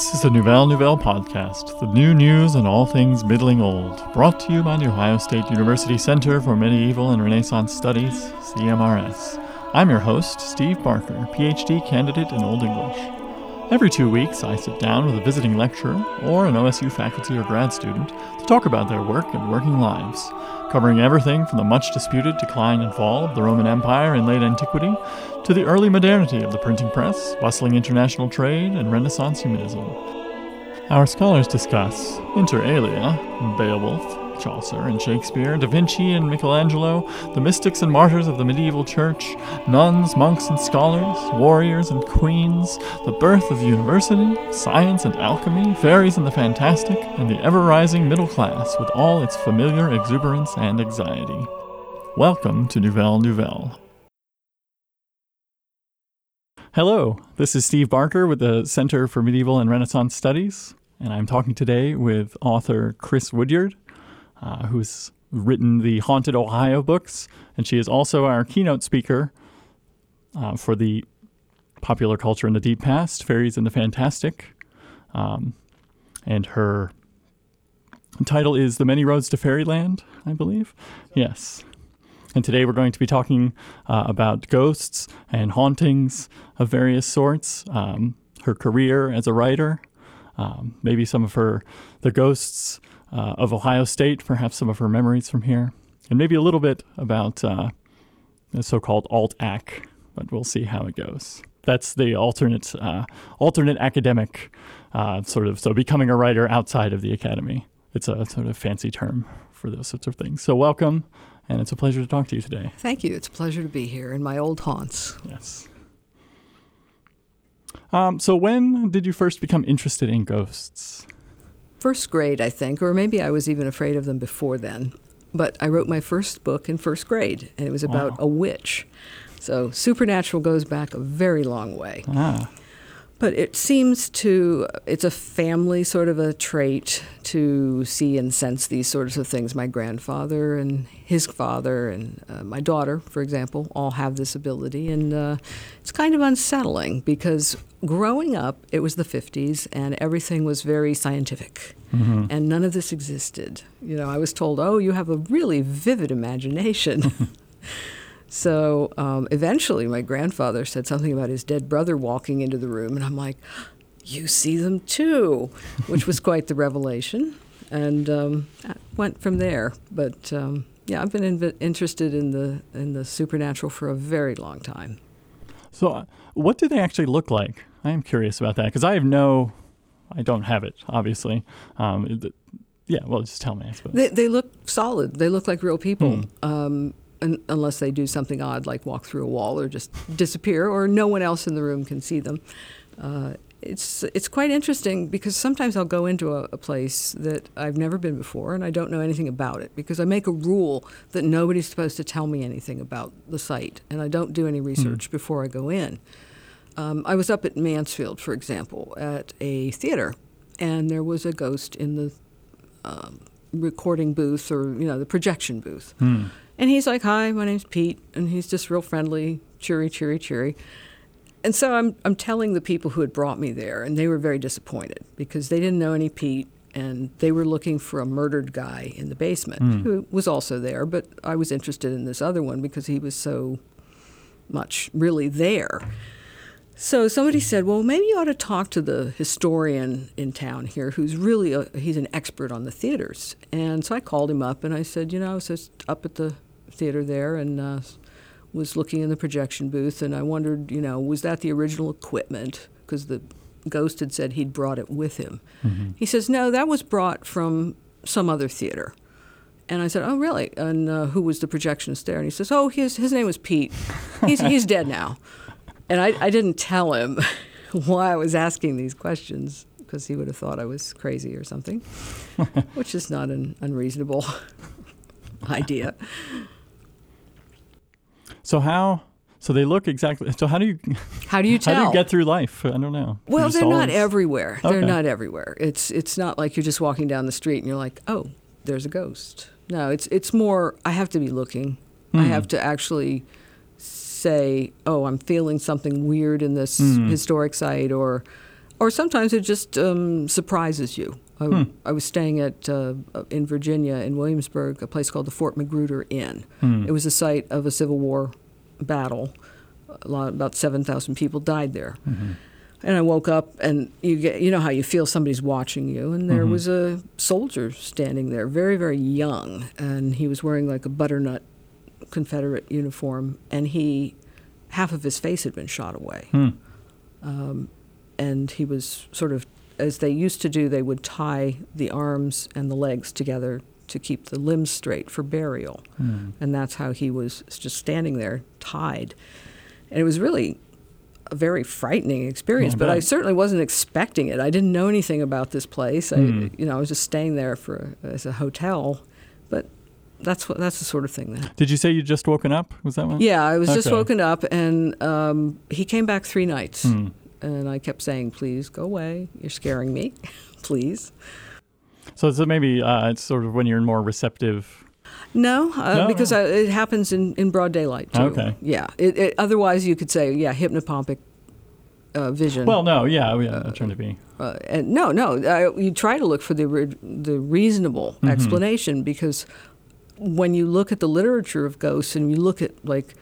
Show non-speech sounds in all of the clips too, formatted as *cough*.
This is the Nouvelle Nouvelle podcast, the new news on all things middling old, brought to you by the Ohio State University Center for Medieval and Renaissance Studies, CMRS. I'm your host, Steve Barker, PhD candidate in Old English. Every two weeks, I sit down with a visiting lecturer or an OSU faculty or grad student to talk about their work and working lives, covering everything from the much disputed decline and fall of the Roman Empire in late antiquity to the early modernity of the printing press, bustling international trade, and Renaissance humanism. Our scholars discuss, inter alia, Beowulf, Chaucer and Shakespeare, Da Vinci and Michelangelo, the mystics and martyrs of the medieval church, nuns, monks, and scholars, warriors and queens, the birth of the university, science and alchemy, fairies and the fantastic, and the ever rising middle class with all its familiar exuberance and anxiety. Welcome to Nouvelle Nouvelle. Hello, this is Steve Barker with the Center for Medieval and Renaissance Studies, and I'm talking today with author Chris Woodyard, uh, who's written the Haunted Ohio books, and she is also our keynote speaker uh, for the Popular Culture in the Deep Past, Fairies and the Fantastic. Um, and her title is The Many Roads to Fairyland, I believe. Yes. And today we're going to be talking uh, about ghosts and hauntings of various sorts, um, her career as a writer, um, maybe some of her, the ghosts uh, of Ohio State, perhaps some of her memories from here, and maybe a little bit about uh, the so called alt ac, but we'll see how it goes. That's the alternate, uh, alternate academic uh, sort of, so becoming a writer outside of the academy. It's a sort of fancy term for those sorts of things. So, welcome and it's a pleasure to talk to you today. Thank you. It's a pleasure to be here in my old haunts. Yes. Um, so, when did you first become interested in ghosts? First grade, I think, or maybe I was even afraid of them before then. But I wrote my first book in first grade, and it was about wow. a witch. So, supernatural goes back a very long way. Ah. But it seems to, it's a family sort of a trait to see and sense these sorts of things. My grandfather and his father and uh, my daughter, for example, all have this ability. And uh, it's kind of unsettling because growing up, it was the 50s and everything was very scientific. Mm-hmm. And none of this existed. You know, I was told, oh, you have a really vivid imagination. *laughs* So um, eventually, my grandfather said something about his dead brother walking into the room, and I'm like, "You see them too," which was quite the revelation, and um, went from there. But um, yeah, I've been in- interested in the in the supernatural for a very long time. So, uh, what do they actually look like? I am curious about that because I have no, I don't have it, obviously. Um, yeah, well, just tell me. I suppose they, they look solid. They look like real people. Hmm. Um, unless they do something odd like walk through a wall or just disappear, or no one else in the room can see them. Uh, it's it's quite interesting because sometimes I'll go into a, a, place that I've never been before and I don't know anything about it because I make a rule that nobody's supposed to tell me anything about the site and I don't do any research mm. before I go in. Um, I was up at Mansfield, for example, at a theater, and there was a ghost in the um, recording booth or you know the projection booth. Mm. And he's like, "Hi, my name's Pete," and he's just real friendly, cheery, cheery, cheery. And so I'm I'm telling the people who had brought me there, and they were very disappointed because they didn't know any Pete, and they were looking for a murdered guy in the basement mm. who was also there. But I was interested in this other one because he was so much really there. So somebody said, "Well, maybe you ought to talk to the historian in town here, who's really a, he's an expert on the theaters." And so I called him up and I said, "You know, I was just up at the theater there and uh, was looking in the projection booth, and I wondered, you know, was that the original equipment? Because the ghost had said he'd brought it with him. Mm-hmm. He says, no, that was brought from some other theater. And I said, oh, really? And uh, who was the projectionist there? And he says, oh, his, his name was Pete. He's, he's dead now. And I, I didn't tell him *laughs* why I was asking these questions because he would have thought I was crazy or something, *laughs* which is not an unreasonable *laughs* idea. So how? So they look exactly. So how do you How do you tell? how do you get through life? I don't know. Well, they're not always- everywhere. They're not everywhere. It's it's not like you're just walking down the street and you're like, oh, there's a ghost. No, it's it's more. I have to be looking. I Hmm. have to actually say, oh, I'm feeling something weird in this Hmm. historic site, or or sometimes it just um, surprises you. I, Hmm. I was staying at uh, in Virginia in Williamsburg, a place called the Fort Magruder Inn. Hmm. It was the site of a Civil War battle. A lot, about seven thousand people died there. Mm-hmm. And I woke up, and you get, you know how you feel somebody's watching you, and there Mhm. was a soldier standing there, very, very young, and he was wearing like a butternut Confederate uniform, and he, half of his face had been shot away, Hmm. um, and he was sort of, as they used to do, they would tie the arms and the legs together to keep the limbs straight for burial, Hmm. and that's how he was just standing there tied, and it was really a very frightening experience, I but I certainly wasn't expecting it. I didn't know anything about this place. Hmm. I, you know, I was just staying there for as a hotel, but that's what that's the sort of thing that. Did you say you just woken up? Was that one? Yeah, I was just woken up, and um, he came back three nights, Hmm. and I kept saying, "Please go away. You're scaring me. *laughs* Please." So, so maybe uh, it's sort of when you're more receptive. No, uh, No, because no. I, it happens in, in broad daylight too. Okay. Yeah. It, it, otherwise, you could say, yeah, hypnopompic uh, vision. Well, no, yeah, yeah I'm trying to be. Uh, and no, no. Uh, you try to look for the re- the reasonable Mhm. explanation because when you look at the literature of ghosts and you look at like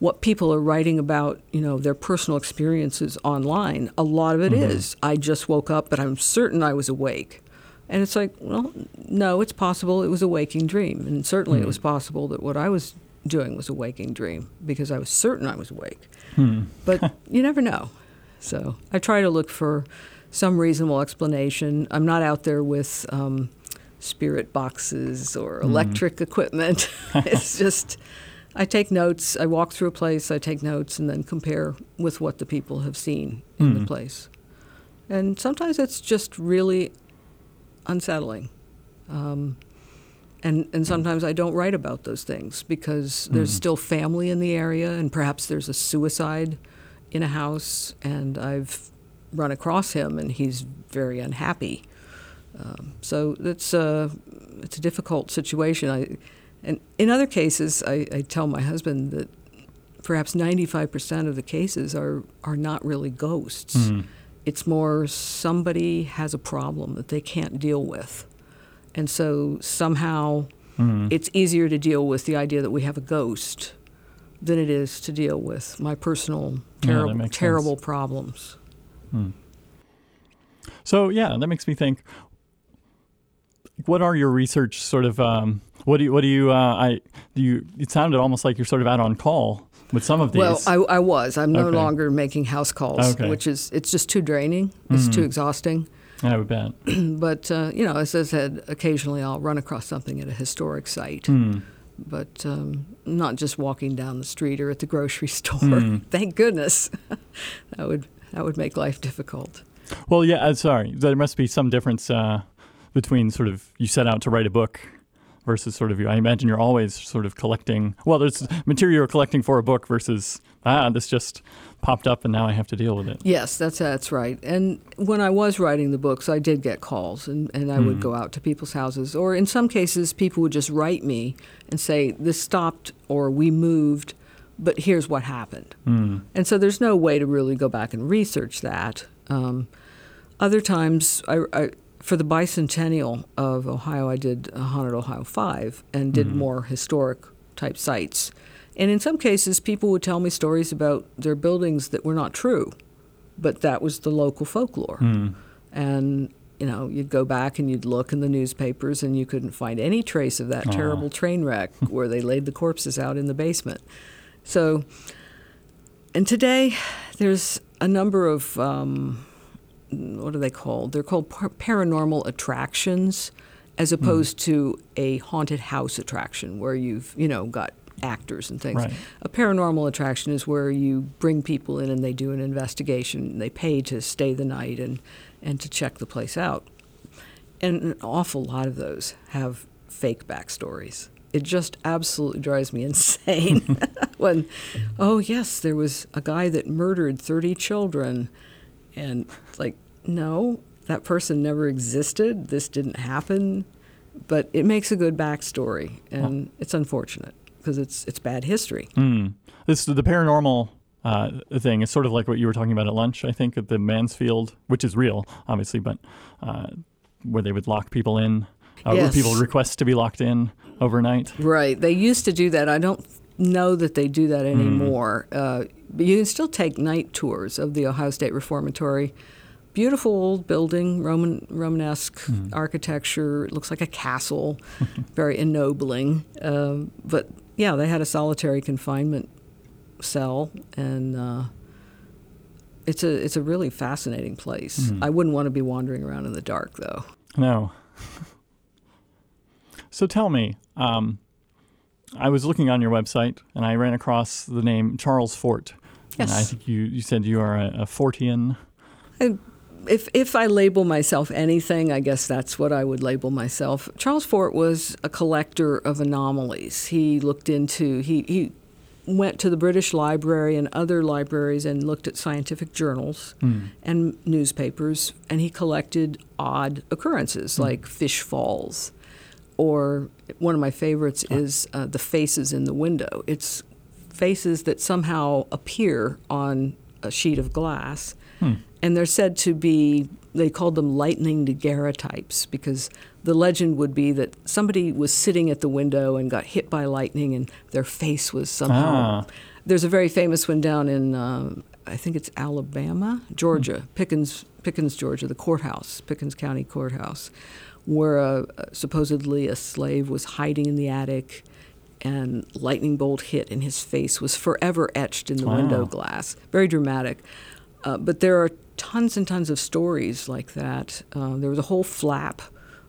what people are writing about, you know, their personal experiences online, a lot of it is Mhm. I just woke up, but I'm certain I was awake. And it's like, well, no, it's possible it was a waking dream, and certainly Hmm. it was possible that what I was doing was a waking dream because I was certain I was awake Hmm. but *laughs* you never know. So I try to look for some reasonable explanation. I'm not out there with um, spirit boxes or Mhm. electric equipment. *laughs* *laughs* it's just I take notes. I walk through a place. I take notes and then compare with what the people have seen in the Mhm. place. And sometimes it's just really unsettling. Um, and, and sometimes I don't write about those things because there's Mhm. still family in the area, and perhaps there's a suicide in a house, and I've run across him, and he's very unhappy. Um, so it's a it's a difficult situation. I and in other cases, I, I tell my husband that perhaps 95% of the cases are are not really ghosts. Hmm. It's more somebody has a problem that they can't deal with. And so somehow Hmm. it's easier to deal with the idea that we have a ghost than it is to deal with my personal Yeah, terrible sense. terrible problems. Hmm. So yeah, that makes me think. What are your research sort of? Um, what do you? What do you? Uh, I do you? It sounded almost like you're sort of out on call with some of these. Well, I, I was. I'm no Okay. longer making house calls, Okay. which is it's just too draining. It's Mhm. too exhausting. I would bet. *clears throat* but uh, you know, as I said, occasionally I'll run across something at a historic site, Hmm. but um, not just walking down the street or at the grocery *laughs* store. Hmm. Thank goodness. *laughs* that would that would make life difficult. Well, yeah. Uh, sorry, there must be some difference uh, between sort of you set out to write a book versus sort of you. I imagine you're always sort of collecting. Well, there's material you're collecting for a book versus ah, this just popped up and now I have to deal with it. Yes, that's that's right. And when I was writing the books, I did get calls, and, and I would Hmm. go out to people's houses, or in some cases, people would just write me and say, "This stopped," or "We moved," but here's what happened. Hmm. And so there's no way to really go back and research that. Um, other times, I, I, for the bicentennial of Ohio, I did Haunted Ohio 5 and did Mhm. more historic type sites. And in some cases, people would tell me stories about their buildings that were not true, but that was the local folklore. Hmm. And you know, you'd go back and you'd look in the newspapers, and you couldn't find any trace of that Aw. terrible train wreck *laughs* where they laid the corpses out in the basement. So, and today there's a number of um, what are they called? They're called par- paranormal attractions, as opposed hmm. to a haunted house attraction where you've you know got actors and things. Right. A paranormal attraction is where you bring people in and they do an investigation. They pay to stay the night and, and to check the place out. And an awful lot of those have fake backstories. It just absolutely drives me *laughs* insane. *laughs* when, oh yes, there was a guy that murdered 30 children. And it's like, no, that person never existed. This didn't happen. But it makes a good backstory. And it's unfortunate because it's, it's bad history. Mm. This the paranormal uh, thing is sort of like what you were talking about at lunch. I think at the Mansfield, which is real, obviously, but uh, where they would lock people in, uh, Yes. people request to be locked in overnight. Right. They used to do that. I don't know that they do that anymore. Uh, but you can still take night tours of the Ohio State Reformatory. Beautiful old building, Roman Romanesque architecture. It looks like a castle, *laughs* very ennobling. Um, but yeah, they had a solitary confinement cell, and uh, it's a it's a really fascinating place. I wouldn't want to be wandering around in the dark, though. No. *laughs* so tell me, um, I was looking on your website and I ran across the name Charles Fort. And I think you, you said you are a, a Fortian. I, if if I label myself anything, I guess that's what I would label myself. Charles Fort was a collector of anomalies. He looked into he he went to the British Library and other libraries and looked at scientific journals hmm. and newspapers, and he collected odd occurrences hmm. like fish falls, or one of my favorites is uh, the faces in the window. It's faces that somehow appear on a sheet of glass, and they're said to be. They called them lightning daguerreotypes because the legend would be that somebody was sitting at the window and got hit by lightning, and their face was somehow. Ah. There's a very famous one down in, um, I think it's Alabama, Georgia, Pickens, Pickens, Georgia, the courthouse, Pickens County Courthouse, where uh, supposedly a slave was hiding in the attic, and lightning bolt hit, and his face was forever etched in the Wow. window glass. Very dramatic. Uh, but there are tons and tons of stories like that. Uh, there was a whole flap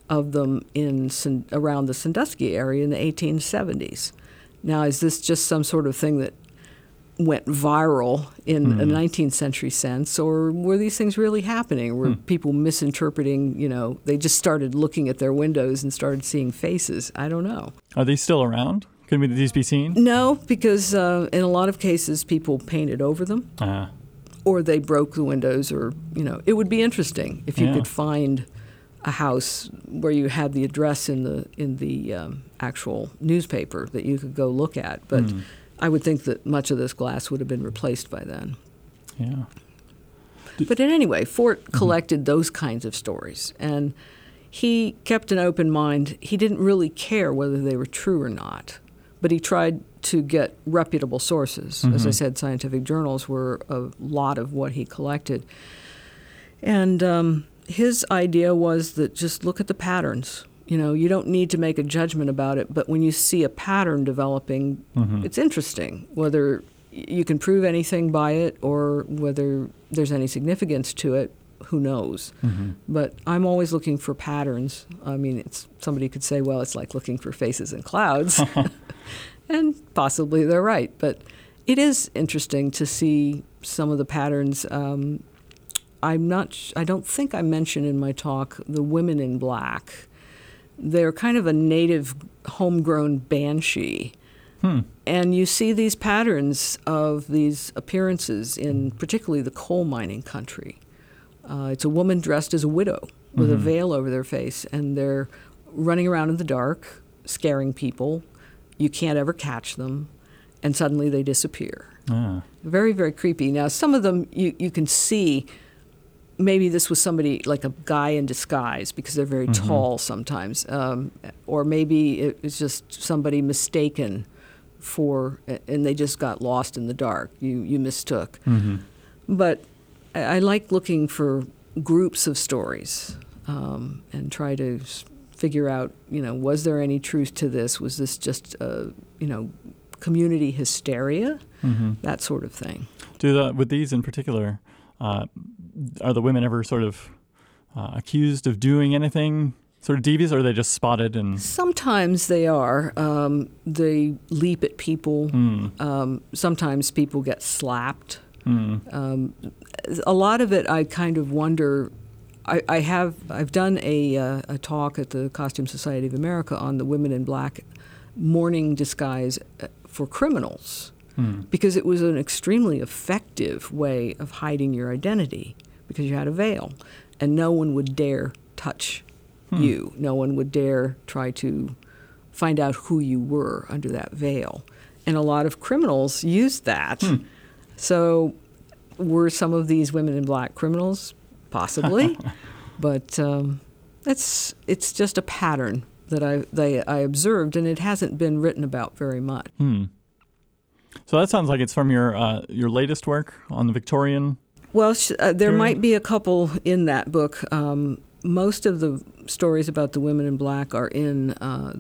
of them in around the Sandusky area in the 1870s. Now, is this just some sort of thing that went viral in a 19th century sense, or were these things really happening? Were people misinterpreting? You know, they just started looking at their windows and started seeing faces. I don't know. Are they still around? Can we- these be seen? No, because uh, in a lot of cases, people painted over them. Ah, or they broke the windows or you know it would be interesting if you Yeah. could find a house where you had the address in the in the um, actual newspaper that you could go look at but Hmm. I would think that much of this glass would have been replaced by then. Yeah. but in any way fort collected those kinds of stories and he kept an open mind. He didn't really care whether they were true or not but he tried to get reputable sources. As i said scientific journals were a lot of what he collected. And um, his idea was that just look at the patterns. You know, you don't need to make a judgment about it, but when you see a pattern developing, it's interesting. Whether you can prove anything by it or whether there's any significance to it, who knows? But I'm always looking for patterns. I mean, it's somebody could say, well, it's like looking for faces in clouds, *laughs* and possibly they're right. But it is interesting to see some of the patterns. Um, I'm not. sh- I don't think I mentioned in my talk the women in black. They're kind of a native, homegrown banshee, and you see these patterns of these appearances in particularly the coal mining country. Uh, it's a woman dressed as a widow with a veil over their face, and they're running around in the dark, scaring people. You can't ever catch them, and suddenly they disappear Ah. very very creepy now some of them you, you can see maybe this was somebody like a guy in disguise because they're very tall sometimes um, or maybe it was just somebody mistaken for and they just got lost in the dark you you mistook. But I, I like looking for groups of stories um, and try to figure out you know was there any truth to this? Was this just uh, you know community hysteria? That sort of thing. Do the with these in particular, uh, are the women ever sort of uh, accused of doing anything sort of devious, or are they just spotted and? Sometimes they are. Um, they leap at people. Um, sometimes people get slapped. Um, a lot of it, I kind of wonder. I, I have I've done a, uh, a talk at the Costume Society of America on the women in black mourning disguise uh, for criminals, because it was an extremely effective way of hiding your identity because you had a veil and no one would dare touch you. No one would dare try to find out who you were under that veil. And a lot of criminals used that. So, were some of these women in black criminals? Possibly. *laughs* but um, it's, it's just a pattern that I, they, I observed, and it hasn't been written about very much. So that sounds like it's from your uh, your latest work on the Victorian. Well, sh- uh, there might be a couple in that book. Um, most of the stories about the women in black are in uh,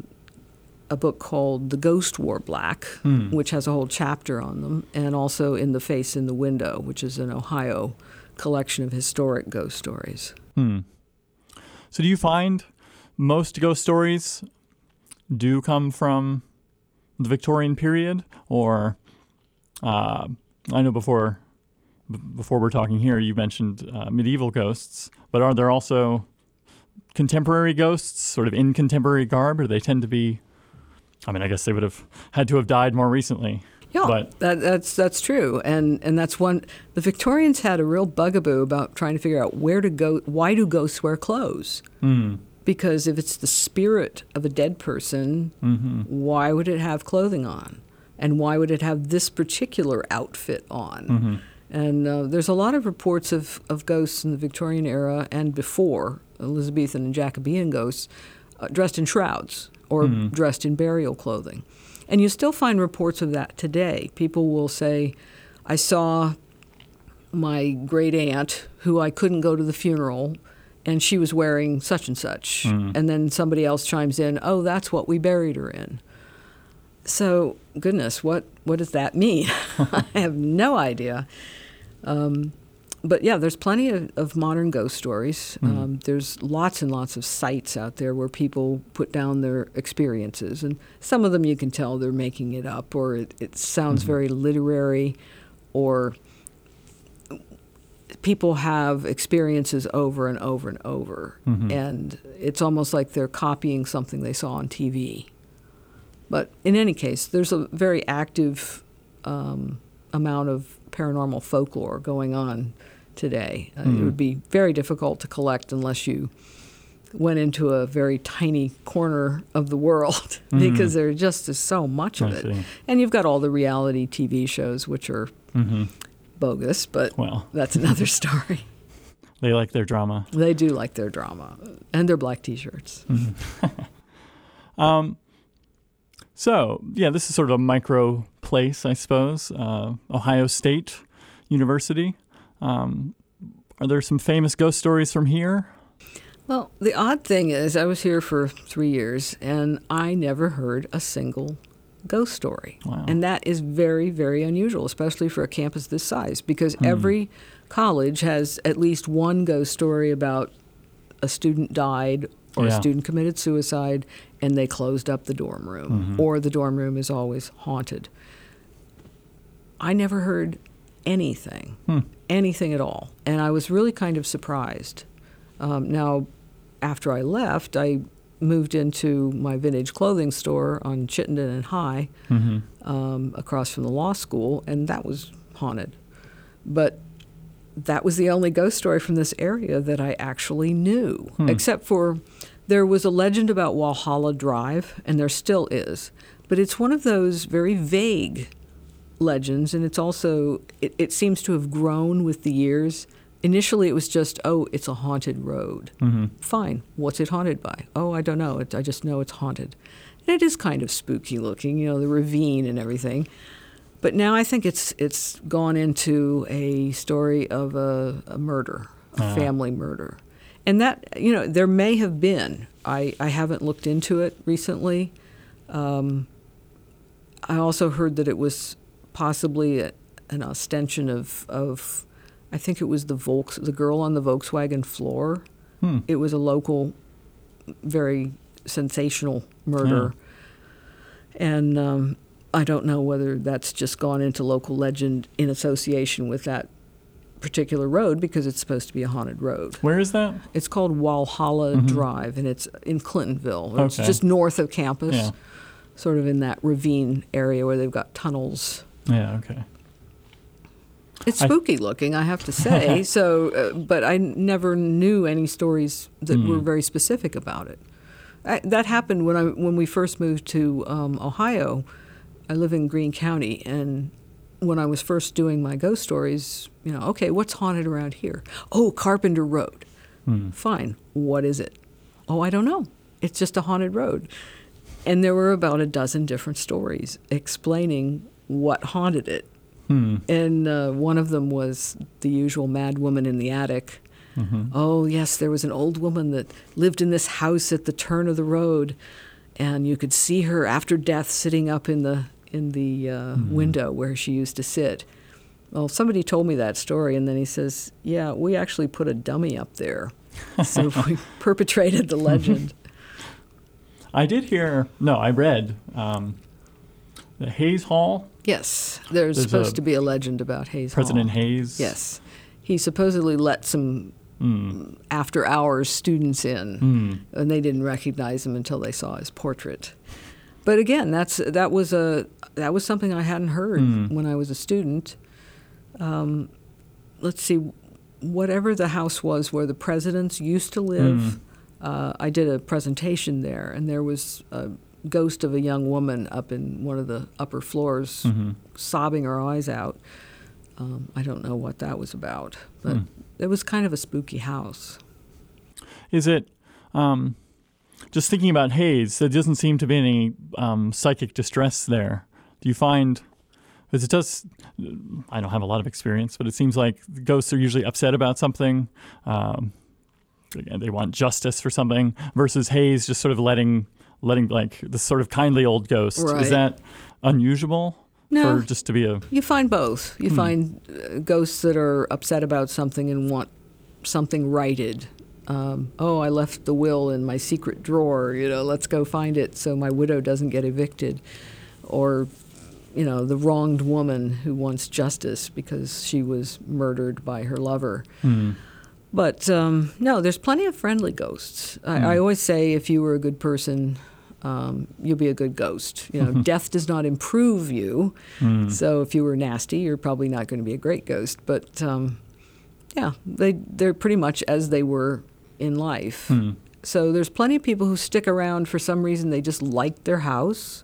a book called The Ghost Wore Black, which has a whole chapter on them, and also in The Face in the Window, which is an Ohio collection of historic ghost stories. So do you find most ghost stories do come from the Victorian period, or uh, I know before b- before we're talking here, you mentioned uh, medieval ghosts, but are there also contemporary ghosts, sort of in contemporary garb, or they tend to be? I mean, I guess they would have had to have died more recently. Yeah, But- that, that's that's true, and and that's one. The Victorians had a real bugaboo about trying to figure out where to go. Why do ghosts wear clothes? Hmm. Because if it's the spirit of a dead person, mm-hmm. why would it have clothing on, and why would it have this particular outfit on? Mm-hmm. And uh, there's a lot of reports of, of ghosts in the Victorian era and before, Elizabethan and Jacobean ghosts, uh, dressed in shrouds or dressed in burial clothing. And you still find reports of that today. People will say, I saw my great aunt who I couldn't go to the funeral and she was wearing such and such. And then somebody else chimes in, oh, that's what we buried her in. So, goodness, what, what does that mean? *laughs* I have no idea. Um, but yeah, there's plenty of, of modern ghost stories. Um, there's lots and lots of sites out there where people put down their experiences, and some of them you can tell they're making it up, or it, it sounds very literary, or people have experiences over and over and over, and it's almost like they're copying something they saw on TV. But in any case, there's a very active um, amount of paranormal folklore going on today. Uh, It hmm. would be very difficult to collect unless you went into a very tiny corner of the world *laughs* hmm. because there just is so much of I it. see. And you've got all the reality TV shows, which are mm-hmm. bogus, but Well, *laughs* that's another story. they like their drama. They do like their drama and their black t shirts. Mm-hmm. *laughs* Um, So, yeah, this is sort of a micro place, I suppose. Uh, Ohio State University. Um, are there some famous ghost stories from here? Well, the odd thing is, I was here for three years and I never heard a single ghost story. Wow. And that is very, very unusual, especially for a campus this size, because Hmm. every college has at least one ghost story about a student died or Yeah. a student committed suicide and they closed up the dorm room, Mm-hmm. or the dorm room is always haunted. I never heard anything, Hmm. anything at all. And I was really kind of surprised. Um, now, after I left, I moved into my vintage clothing store on Chittenden and High, um, across from the law school, and that was haunted. But that was the only ghost story from this area that I actually knew, except for there was a legend about Walhalla Drive, and there still is. But it's one of those very vague legends, and it's also, it, it seems to have grown with the years. Initially, it was just, oh, it's a haunted road. Fine. What's it haunted by? Oh, I don't know. It, I just know it's haunted. And it is kind of spooky looking, you know, the ravine and everything. But now I think it's it's gone into a story of a, a murder, a Ah. family murder. And that, you know, there may have been. I, I haven't looked into it recently. Um, I also heard that it was possibly a, an ostension of, of, I think it was the Volks, the girl on the Volkswagen floor. Hmm. It was a local, very sensational murder. And um, I don't know whether that's just gone into local legend in association with that particular road because it's supposed to be a haunted road. Where is that? It's called Walhalla Drive, and it's in Clintonville. Okay. It's just north of campus, Yeah. sort of in that ravine area where they've got tunnels Yeah. Okay. It's I- spooky looking, I have to say. *laughs* so, uh, but I never knew any stories that were Hmm. very specific about it. I, that happened when I when we first moved to um, Ohio. I live in Greene County, and when I was first doing my ghost stories, you know, okay, what's haunted around here? Oh, Carpenter Road. Hmm. Fine. What is it? Oh, I don't know. It's just a haunted road. And there were about a dozen different stories explaining what haunted it. Hmm. And uh, one of them was the usual mad woman in the attic. Mhm. Oh, yes, there was an old woman that lived in this house at the turn of the road, and you could see her after death sitting up in the in the uh, window where she used to sit. Well, somebody told me that story, and then he says, "Yeah, we actually put a dummy up there, so *laughs* we perpetrated the legend." *laughs* I did hear. No, I read um, the Hayes Hall. yes, there's, There's supposed to be a legend about Hayes Hall. President Hall. Hayes. Yes, he supposedly let some Hmm. after hours students in. Hmm. and they didn't recognize him until they saw his portrait. But again, that's that was a that was something I hadn't heard Mm. when I was a student. Um, let's see, whatever the house was where the presidents used to live, Mm. uh, I did a presentation there, and there was a ghost of a young woman up in one of the upper floors, Mhm. sobbing her eyes out. Um, I don't know what that was about, but Hmm. it was kind of a spooky house. Is it um, just thinking about Hayes? There doesn't seem to be any um, psychic distress there. Do you find? Because it does. I don't have a lot of experience, but it seems like ghosts are usually upset about something. Um, again, they want justice for something. Versus Hayes just sort of letting letting like this sort of kindly old ghost. Right. Is that unusual No. for just to be a? You find both. You Hmm. find uh, ghosts that are upset about something and want something righted. Um, oh, I left the will in my secret drawer. You know, let's go find it so my widow doesn't get evicted. Or, you know, the wronged woman who wants justice because she was murdered by her lover. Hmm. But um, no, there's plenty of friendly ghosts. I, I Hmm. always say if you were a good person, um, you'll be a good ghost. You know, *laughs* death does not improve you. Hmm. So if you were nasty, you're probably not going to be a great ghost. But um, yeah, they they're pretty much as they were in life. Hmm. So there's plenty of people who stick around for some reason. They just like their house,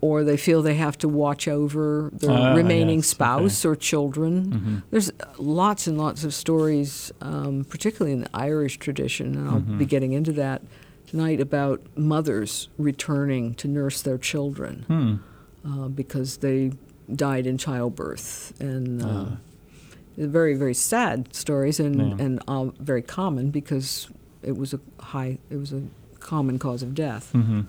or they feel they have to watch over their Ah, remaining yes, spouse or children. Mhm. There's lots and lots of stories, um, particularly in the Irish tradition, and I'll be getting into that tonight about mothers returning to nurse their children Hmm. uh, because they died in childbirth, and uh, Ah. Very very sad stories and Yeah. and uh, very common because it was a high it was a common cause of death. hmm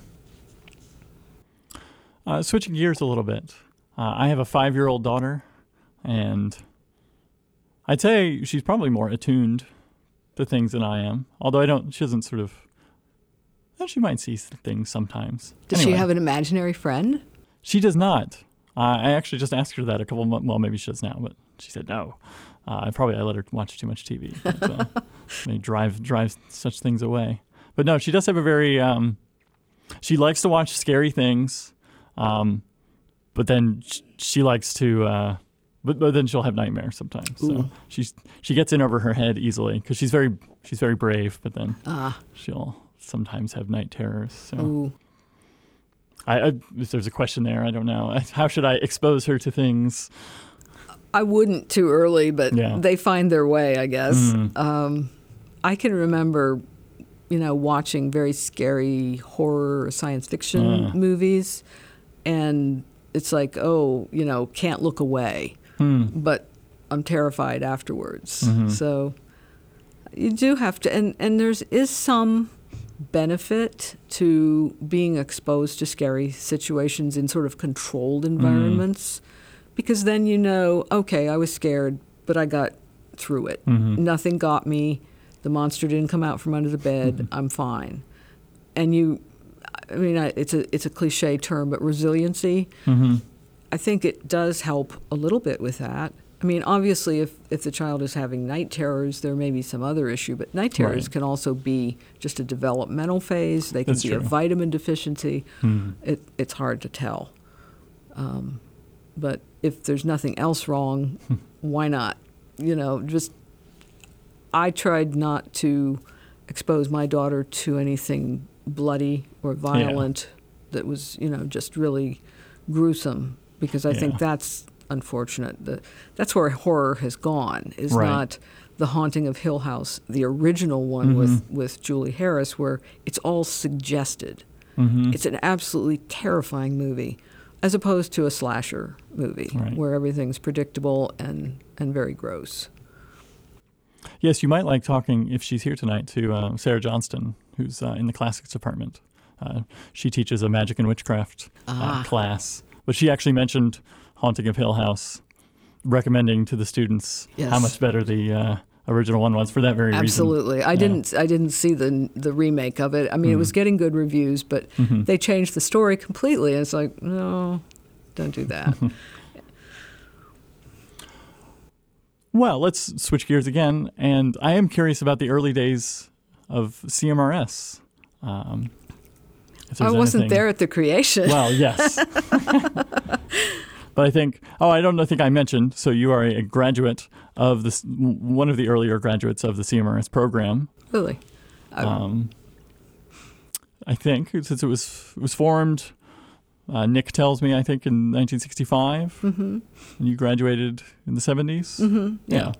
Uh, switching gears a little bit, uh, I have a five-year-old daughter, and I'd say she's probably more attuned to things than I am. Although I don't, she doesn't sort of. Well, she might see things sometimes. Does she have an imaginary friend? She does not. Uh, I actually just asked her that a couple of months. Well, maybe she does now, but she said no. Uh, I probably I let her watch too much TV. But, uh, *laughs* may drive drive such things away. But no, she does have a very. Um, she likes to watch scary things, um, but then sh- she likes to. Uh, but, but then she'll have nightmares sometimes. So she's she gets in over her head easily because she's very she's very brave. But then Ah, she'll sometimes have night terrors. So. ooh. I, I if there's a question there, I don't know. *laughs* How should I expose her to things? I wouldn't too early, but Yeah. they find their way, I guess. Mm. Um, I can remember, you know, watching very scary horror science fiction Uh. movies, and it's like, oh, you know, can't look away, Hmm. but I'm terrified afterwards. Mhm. So you do have to, and and there's is some benefit to being exposed to scary situations in sort of controlled environments because then you know okay i was scared but i got through it Mhm. nothing got me the monster didn't come out from under the bed i'm fine and you i mean I, it's a it's a cliche term but resiliency Mhm. I think it does help a little bit with that. I mean, obviously, if, if the child is having night terrors, there may be some other issue, but night terrors Right. can also be just a developmental phase. They can That's be a vitamin deficiency. Hmm. It, it's hard to tell. Um, but if there's nothing else wrong, why not? You know, just I tried not to expose my daughter to anything bloody or violent that was, you know, just really gruesome because I Yeah. think that's unfortunate. The, that's where horror has gone. Is Right. not the haunting of Hill House, the original one with with Julie Harris, where it's all suggested. hmm It's an absolutely terrifying movie, as opposed to a slasher movie Right. where everything's predictable and and very gross. Yes, you might like talking if she's here tonight to uh, Sarah Johnston, who's uh, in the classics department. Uh, she teaches a magic and witchcraft uh, Ah. class, but she actually mentioned Haunting of Hill House, recommending to the students how much better the uh, original one was for that very reason. Absolutely, I Yeah. didn't I didn't see the the remake of it. I mean, it was getting good reviews, but Mhm. they changed the story completely. And it's like, no, don't do that. *laughs* Well, let's switch gears again, and I am curious about the early days of CMRS. Um, I wasn't anything- there at the creation. Well, yes. *laughs* *laughs* but I think, oh, I don't think I mentioned. So you are a graduate of this, one of the earlier graduates of the CMRS program. really, I- Um, I think since it was it was formed, uh, Nick tells me I think in 1965, mm-hmm, and you graduated in the 70s. mm-hmm, Yeah.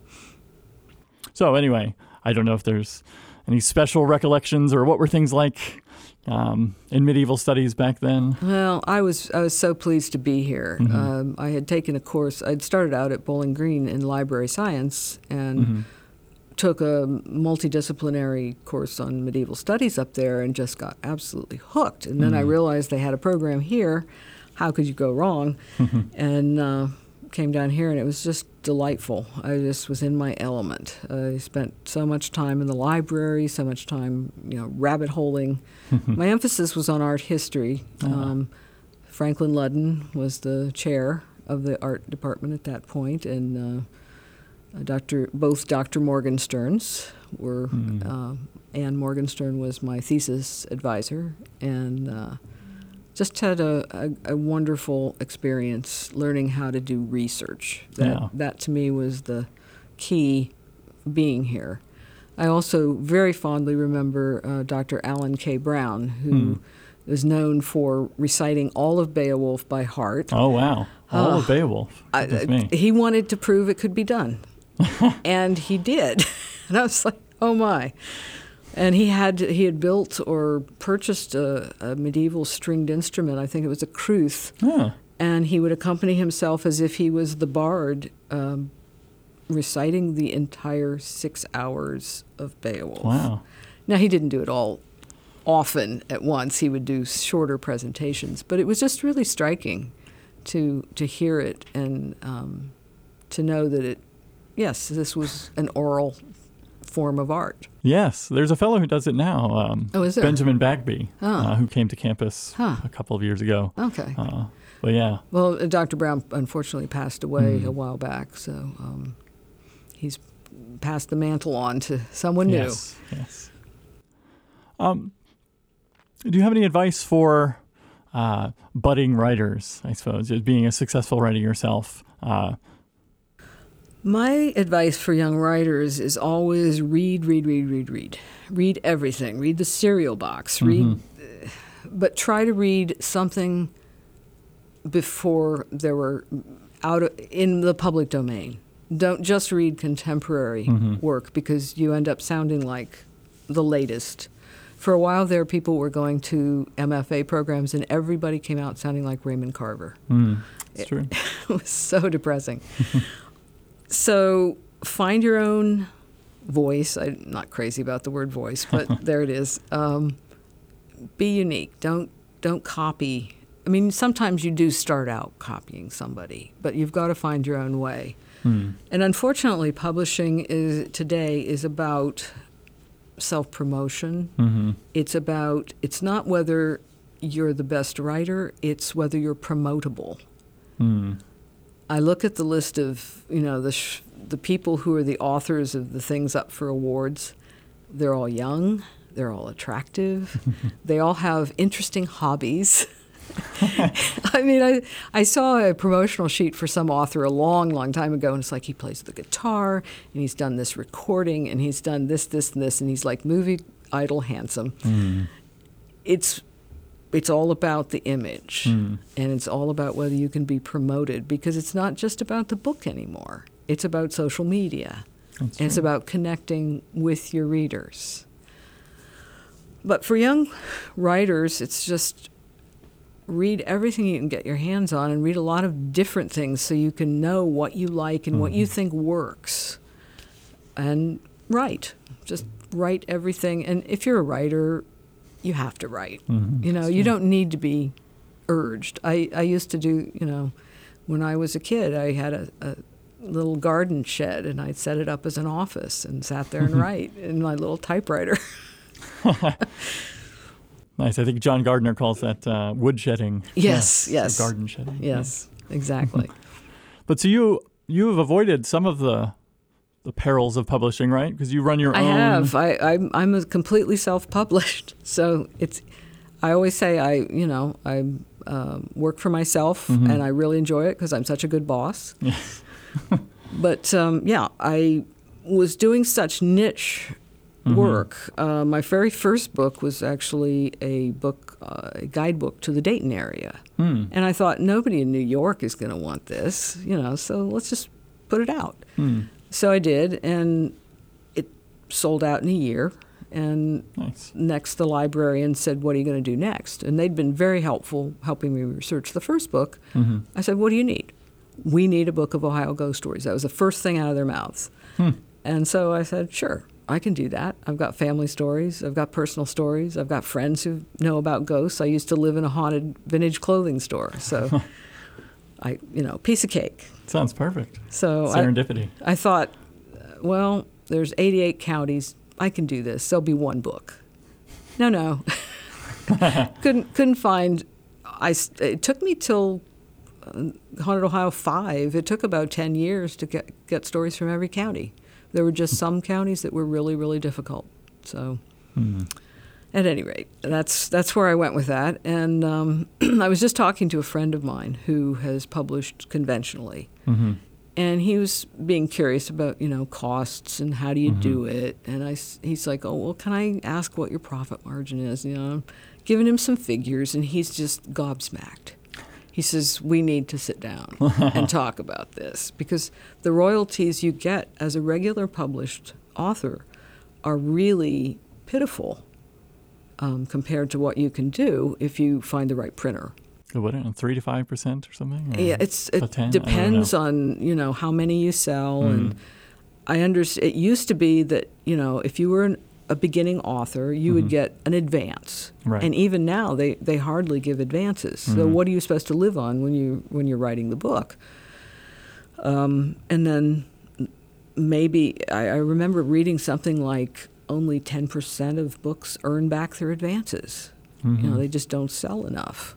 So anyway, I don't know if there's any special recollections or what were things like um, in medieval studies back then. Well, I was I was so pleased to be here. Mhm. Um, I had taken a course. I'd started out at Bowling Green in library science and Mhm. took a multidisciplinary course on medieval studies up there and just got absolutely hooked. And then I Mhm. realized they had a program here. How could you go wrong? *laughs* and uh, came down here and it was just delightful. I just was in my element. I spent so much time in the library, so much time, you know, rabbit holing. *laughs* my emphasis was on art history. Ah. Um, Franklin Ludden was the chair of the art department at that point, and uh, Dr. both Dr. Morgensterns were. Hmm. Uh, Anne Morgenstern was my thesis advisor, and uh, just had a, a, a wonderful experience learning how to do research. That, Yeah. that to me was the key being here. I also very fondly remember uh, Dr. Alan K. Brown, who who is known for reciting all of Beowulf by heart. Oh wow! All Oh. of uh, Beowulf. I- uh, me. he wanted to prove it could be done, *laughs* and he did. *laughs* and I was like, "Oh my!" And he had he had built or purchased a, a medieval stringed instrument. I think it was a crwth, Huh. and he would accompany himself as if he was the bard, um, reciting the entire six hours of Beowulf. Wow. Now he didn't do it all often at once. He would do shorter presentations, but it was just really striking to to hear it and um, to know that it. Yes, this was an oral form of art. Yes, there's a fellow who does it now. Um, Oh, is there? Benjamin Bagby, Oh. uh, who came to campus Huh. a couple of years ago. Okay. Uh, but yeah, Well, uh, Dr. Brown unfortunately passed away Hmm. a while back, so um, he's passed the mantle on to someone new. yes, yes. Um, do you have any advice for uh, budding writers? I suppose, being a successful writer yourself. Uh, My advice for young writers is always read, read, read, read, read. Read everything. Read the cereal box. Read, uh, but try to read something before there were out of, in the public domain. Don't just read contemporary Mhm. work because you end up sounding like the latest. For a while there, people were going to MFA programs and everybody came out sounding like Raymond Carver. mm, it's true. it *laughs* was so depressing. *laughs* so find your own voice. I'm not crazy about the word voice, but *laughs* there it is. Um, be unique. Don't don't copy. I mean, sometimes you do start out copying somebody, but you've got to find your own way. Hmm. And unfortunately, publishing is today is about self promotion. hmm It's about it's not whether you're the best writer; it's whether you're promotable. Hmm. I look at the list of you know the sh- the people who are the authors of the things up for awards. They're all young. They're all attractive. *laughs* they all have interesting hobbies. *laughs* I mean, I, I saw a promotional sheet for some author a long, long time ago, and it's like he plays the guitar, and he's done this recording, and he's done this, this, and this, and he's like movie idol handsome. Mm. It's it's all about the image, Mm. and it's all about whether you can be promoted because it's not just about the book anymore. It's about social media. That's And it's about connecting with your readers. But for young writers, it's just read everything you can get your hands on and read a lot of different things so you can know what you like and what you Mhm. think works. And write. Just write everything. And if you're a writer, you have to write. Mhm. You know, you don't need to be urged. I, I used to do, you know, when I was a kid, I had a, a little garden shed and I'd set it up as an office and sat there and *laughs* write in my little typewriter. *laughs* Nice. I think John Gardner calls that uh, woodshedding. Yes, or yes. Garden shedding. yes, exactly. *laughs* But so you you have avoided some of the the perils of publishing, right? Because you run your I own. have. I, I'm, I'm a completely self-published, *laughs* so it's. I always say I, you know, I um, work for myself, Mhm. and I really enjoy it because I'm such a good boss. *laughs* But um, yeah, I was doing such niche Mhm. work. Uh, my very first book was actually a book, uh, a guidebook to the Dayton area, Hmm. and I thought nobody in New York is going to want this, you know. So let's just put it out. Hmm. So I did, and it sold out in a year. And Nice. next, the librarian said, What are you going to do next? And they'd been very helpful helping me research the first book. hmm I said, What do you need? We need a book of Ohio ghost stories. That was the first thing out of their mouths. Hmm. And so I said, Sure, I can do that. I've got family stories, I've got personal stories, I've got friends who know about ghosts. I used to live in a haunted vintage clothing store. So *laughs* I, you know, piece of cake. Sounds perfect. So Serendipity. I thought, uh, well, there's 88 counties. I can do this. There'll be one book. No, no. *laughs* couldn't couldn't find. I it took me till uh, Haunted Ohio five. It took about 10 years to get get stories from every county. There were just *laughs* some counties that were really really difficult. So. Hmm. At any rate, that's that's where I went with that. And um, *clears throat* I was just talking to a friend of mine who has published conventionally, hmm and he was being curious about you know costs and how do you Mhm. do it? And I he's like oh well can i ask what your profit margin is? You know I'm giving him some figures and he's just gobsmacked. He says we need to sit down *laughs* and talk about this. Because the royalties you get as a regular published author are really pitiful um, compared to what you can do if you find the right printer So what? Three to five percent or something? Or yeah, it's it 10? I don't depends on you know how many you sell, Mm. and I understand. It used to be that you know if you were an, a beginning author, you would Mhm. get an advance, Right. and even now they they hardly give advances. So Mhm. what are you supposed to live on when you when you're writing the book? Um, and then maybe I, I remember reading something like only ten percent of books earn back their advances. You know, Mhm. they just don't sell enough.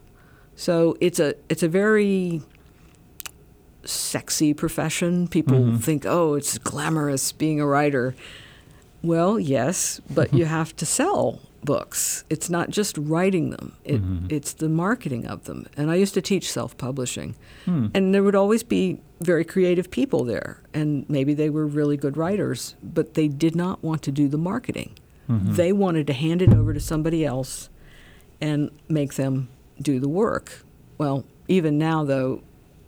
So it's a it's a very sexy profession. People Mhm. think, "Oh, it's glamorous being a writer." Well, yes, but you *laughs* have to sell books. It's not just writing them. It, Mhm. It's the marketing of them. And I used to teach self-publishing. Hmm. And there would always be very creative people there, and maybe they were really good writers, but they did not want to do the marketing. Mhm. They wanted to hand it over to somebody else and make them do the work. Well, even now, though,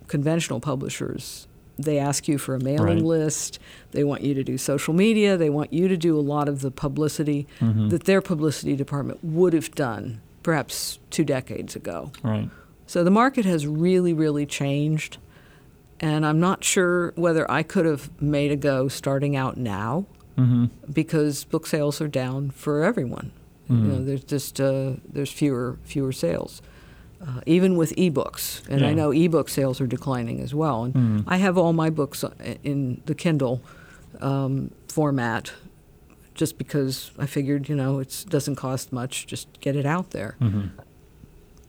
conventional publishers, they ask you for a mailing Right. list, they want you to do social media, they want you to do a lot of the publicity Mhm. that their publicity department would have done perhaps two decades ago. Right. So the market has really, really changed. And I'm not sure whether I could have made a go starting out now hmm because book sales are down for everyone. You know, Mm. there's just uh, there's fewer fewer sales, uh, even with ebooks. And I Yeah. know ebook sales are declining as well. And Mm. I have all my books in the Kindle um, format, just because I figured you know it doesn't cost much, just get it out there. Mhm.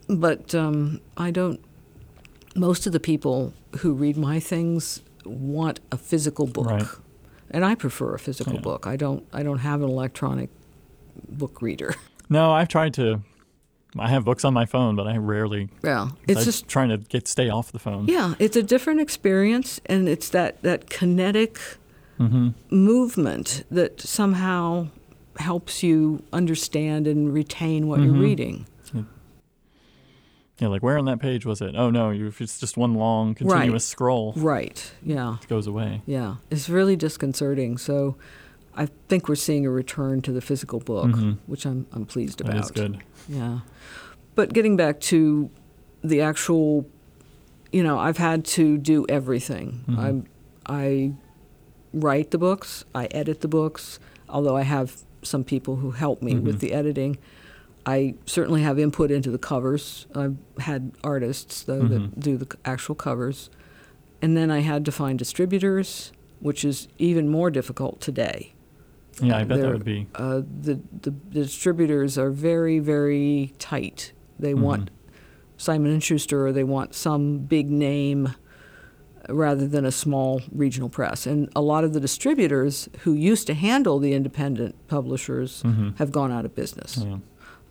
But um, I don't. Most of the people who read my things want a physical book, Right. and I prefer a physical Yeah. book. I don't. I don't have an electronic book reader. *laughs* No, I've tried to I have books on my phone, but I rarely. Yeah, It's it's just trying to get stay off the phone. yeah, it's a different experience, and it's that that kinetic Mm-hmm. movement that somehow helps you understand and retain what Mhm. you're reading. Yeah, like where on that page was it? Oh no, you, it's just one long continuous Right. scroll, Right. Yeah. it goes away. Yeah. It's really disconcerting. So I think we're seeing a return to the physical book, Mhm. which I'm I'm pleased about. is good. Yeah. But getting back to the actual you know, I've had to do everything. Mhm. I I write the books, I edit the books, although I have some people who help me Mhm. with the editing. I certainly have input into the covers. I've had artists though Mhm. that do the actual covers. And then I had to find distributors, which is even more difficult today. Yeah, I bet that would be. Uh, the, the the distributors are very very tight. They want Mhm. Simon and Schuster or they want some big name rather than a small regional press. And a lot of the distributors who used to handle the independent publishers Mhm. have gone out of business. Yeah.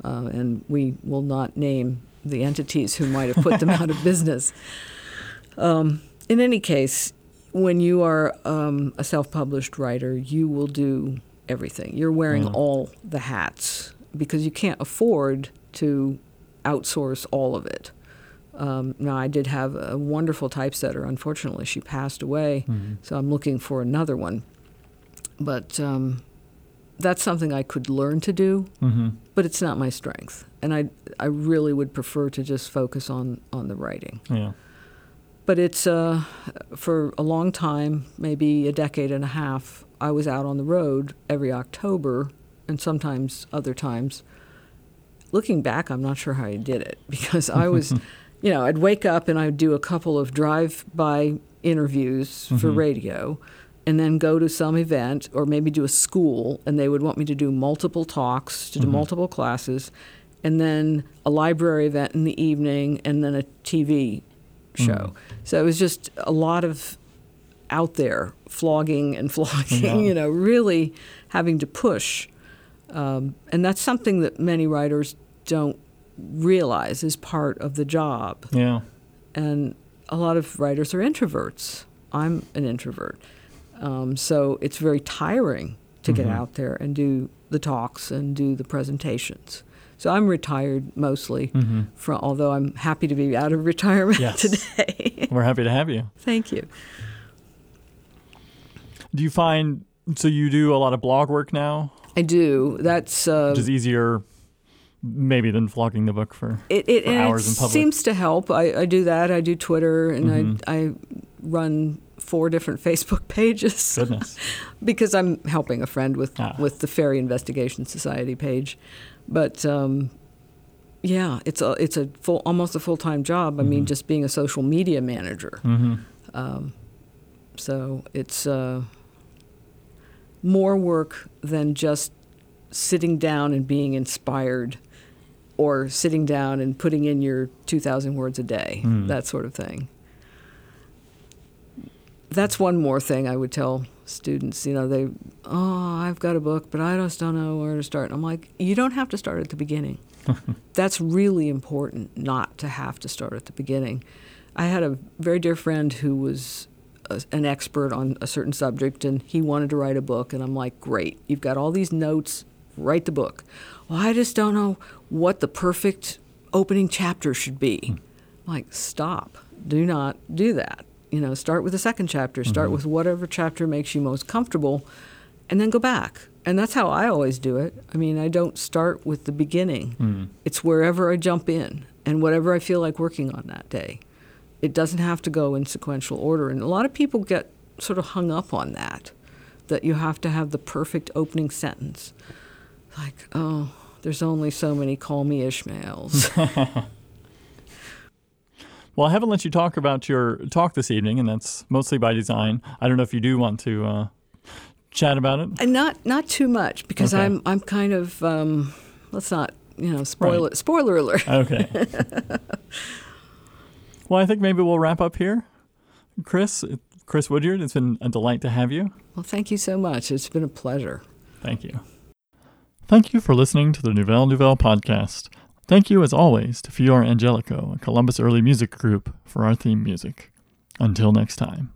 Uh, and we will not name the entities who might have put them out of *laughs* business. Um, in any case, when you are um, a self published writer, you will do everything. You're wearing Yeah. all the hats because you can't afford to outsource all of it. Um, now, I did have a wonderful typesetter. Unfortunately, she passed away, Mhm. so I'm looking for another one. But um, that's something I could learn to do Mhm. but it's not my strength and i i really would prefer to just focus on on the writing Yeah. but it's uh for a long time maybe a decade and a half i was out on the road every october and sometimes other times looking back i'm not sure how i did it because i was *laughs* you know i'd wake up and i'd do a couple of drive by interviews for Mhm. radio and then go to some event or maybe do a school and they would want me to do multiple talks to do Mhm. multiple classes and then a library event in the evening and then a TV show. Mm. So it was just a lot of out there flogging and *laughs* flogging, Yeah. you know, really having to push. Um, and that's something that many writers don't realize is part of the job Yeah. and a lot of writers are introverts. I'm an introvert. Um, so it's very tiring to get Mhm. out there and do the talks and do the presentations. So I'm retired mostly, hmm from, although I'm happy to be out of retirement Yes. *laughs* today. We're happy to have you. Thank you. Do you find so you do a lot of blog work now, I do. That's uh, which is easier maybe than flogging the book for it. It, for hours it in public. It seems to help. I, I do that. I do Twitter, and Mhm. I I run four different *laughs* Facebook pages. goodness. *laughs* because I'm helping a friend with Ah. with the Fairy Investigation Society page. But um, yeah, it's a it's a full almost a full time job. I mean, Mhm. just being a social media manager. hmm Um, so it's uh, more work than just sitting down and being inspired, or sitting down and putting in your two thousand words a day, Mm. that sort of thing. That's one more thing I would tell students. You know, they, oh, I've got a book, but I just don't know where to start. And I'm like, you don't have to start at the beginning. *laughs* That's really important not to have to start at the beginning. I had a very dear friend who was a, an expert on a certain subject and he wanted to write a book. And I'm like, great, you've got all these notes, write the book. Well, I just don't know what the perfect opening chapter should be. Hmm. I'm like, stop, do not do that. You know, start with the second chapter, start Mhm. with whatever chapter makes you most comfortable, and then go back. And that's how I always do it. I mean, I don't start with the beginning. Mm. It's wherever I jump in and whatever I feel like working on that day. It doesn't have to go in sequential order. And a lot of people get sort of hung up on that, that you have to have the perfect opening sentence. Like, oh, there's only so many call me Ishmaels. *laughs* Well, I haven't let you talk about your talk this evening, and that's mostly by design. I don't know if you do want to uh, chat about it. and not not too much because Okay. I'm I'm kind of um, let's not you know spoil Right. it. Spoiler alert. Okay. *laughs* well, I think maybe we'll wrap up here. Chris, Chris Woodyard, it's been a delight to have you. Well, thank you so much. It's been a pleasure. Thank you. Thank you for listening to the Nouvelle Nouvelle podcast. Thank you, as always, to Fior Angelico, a Columbus Early Music Group, for our theme music. Until next time.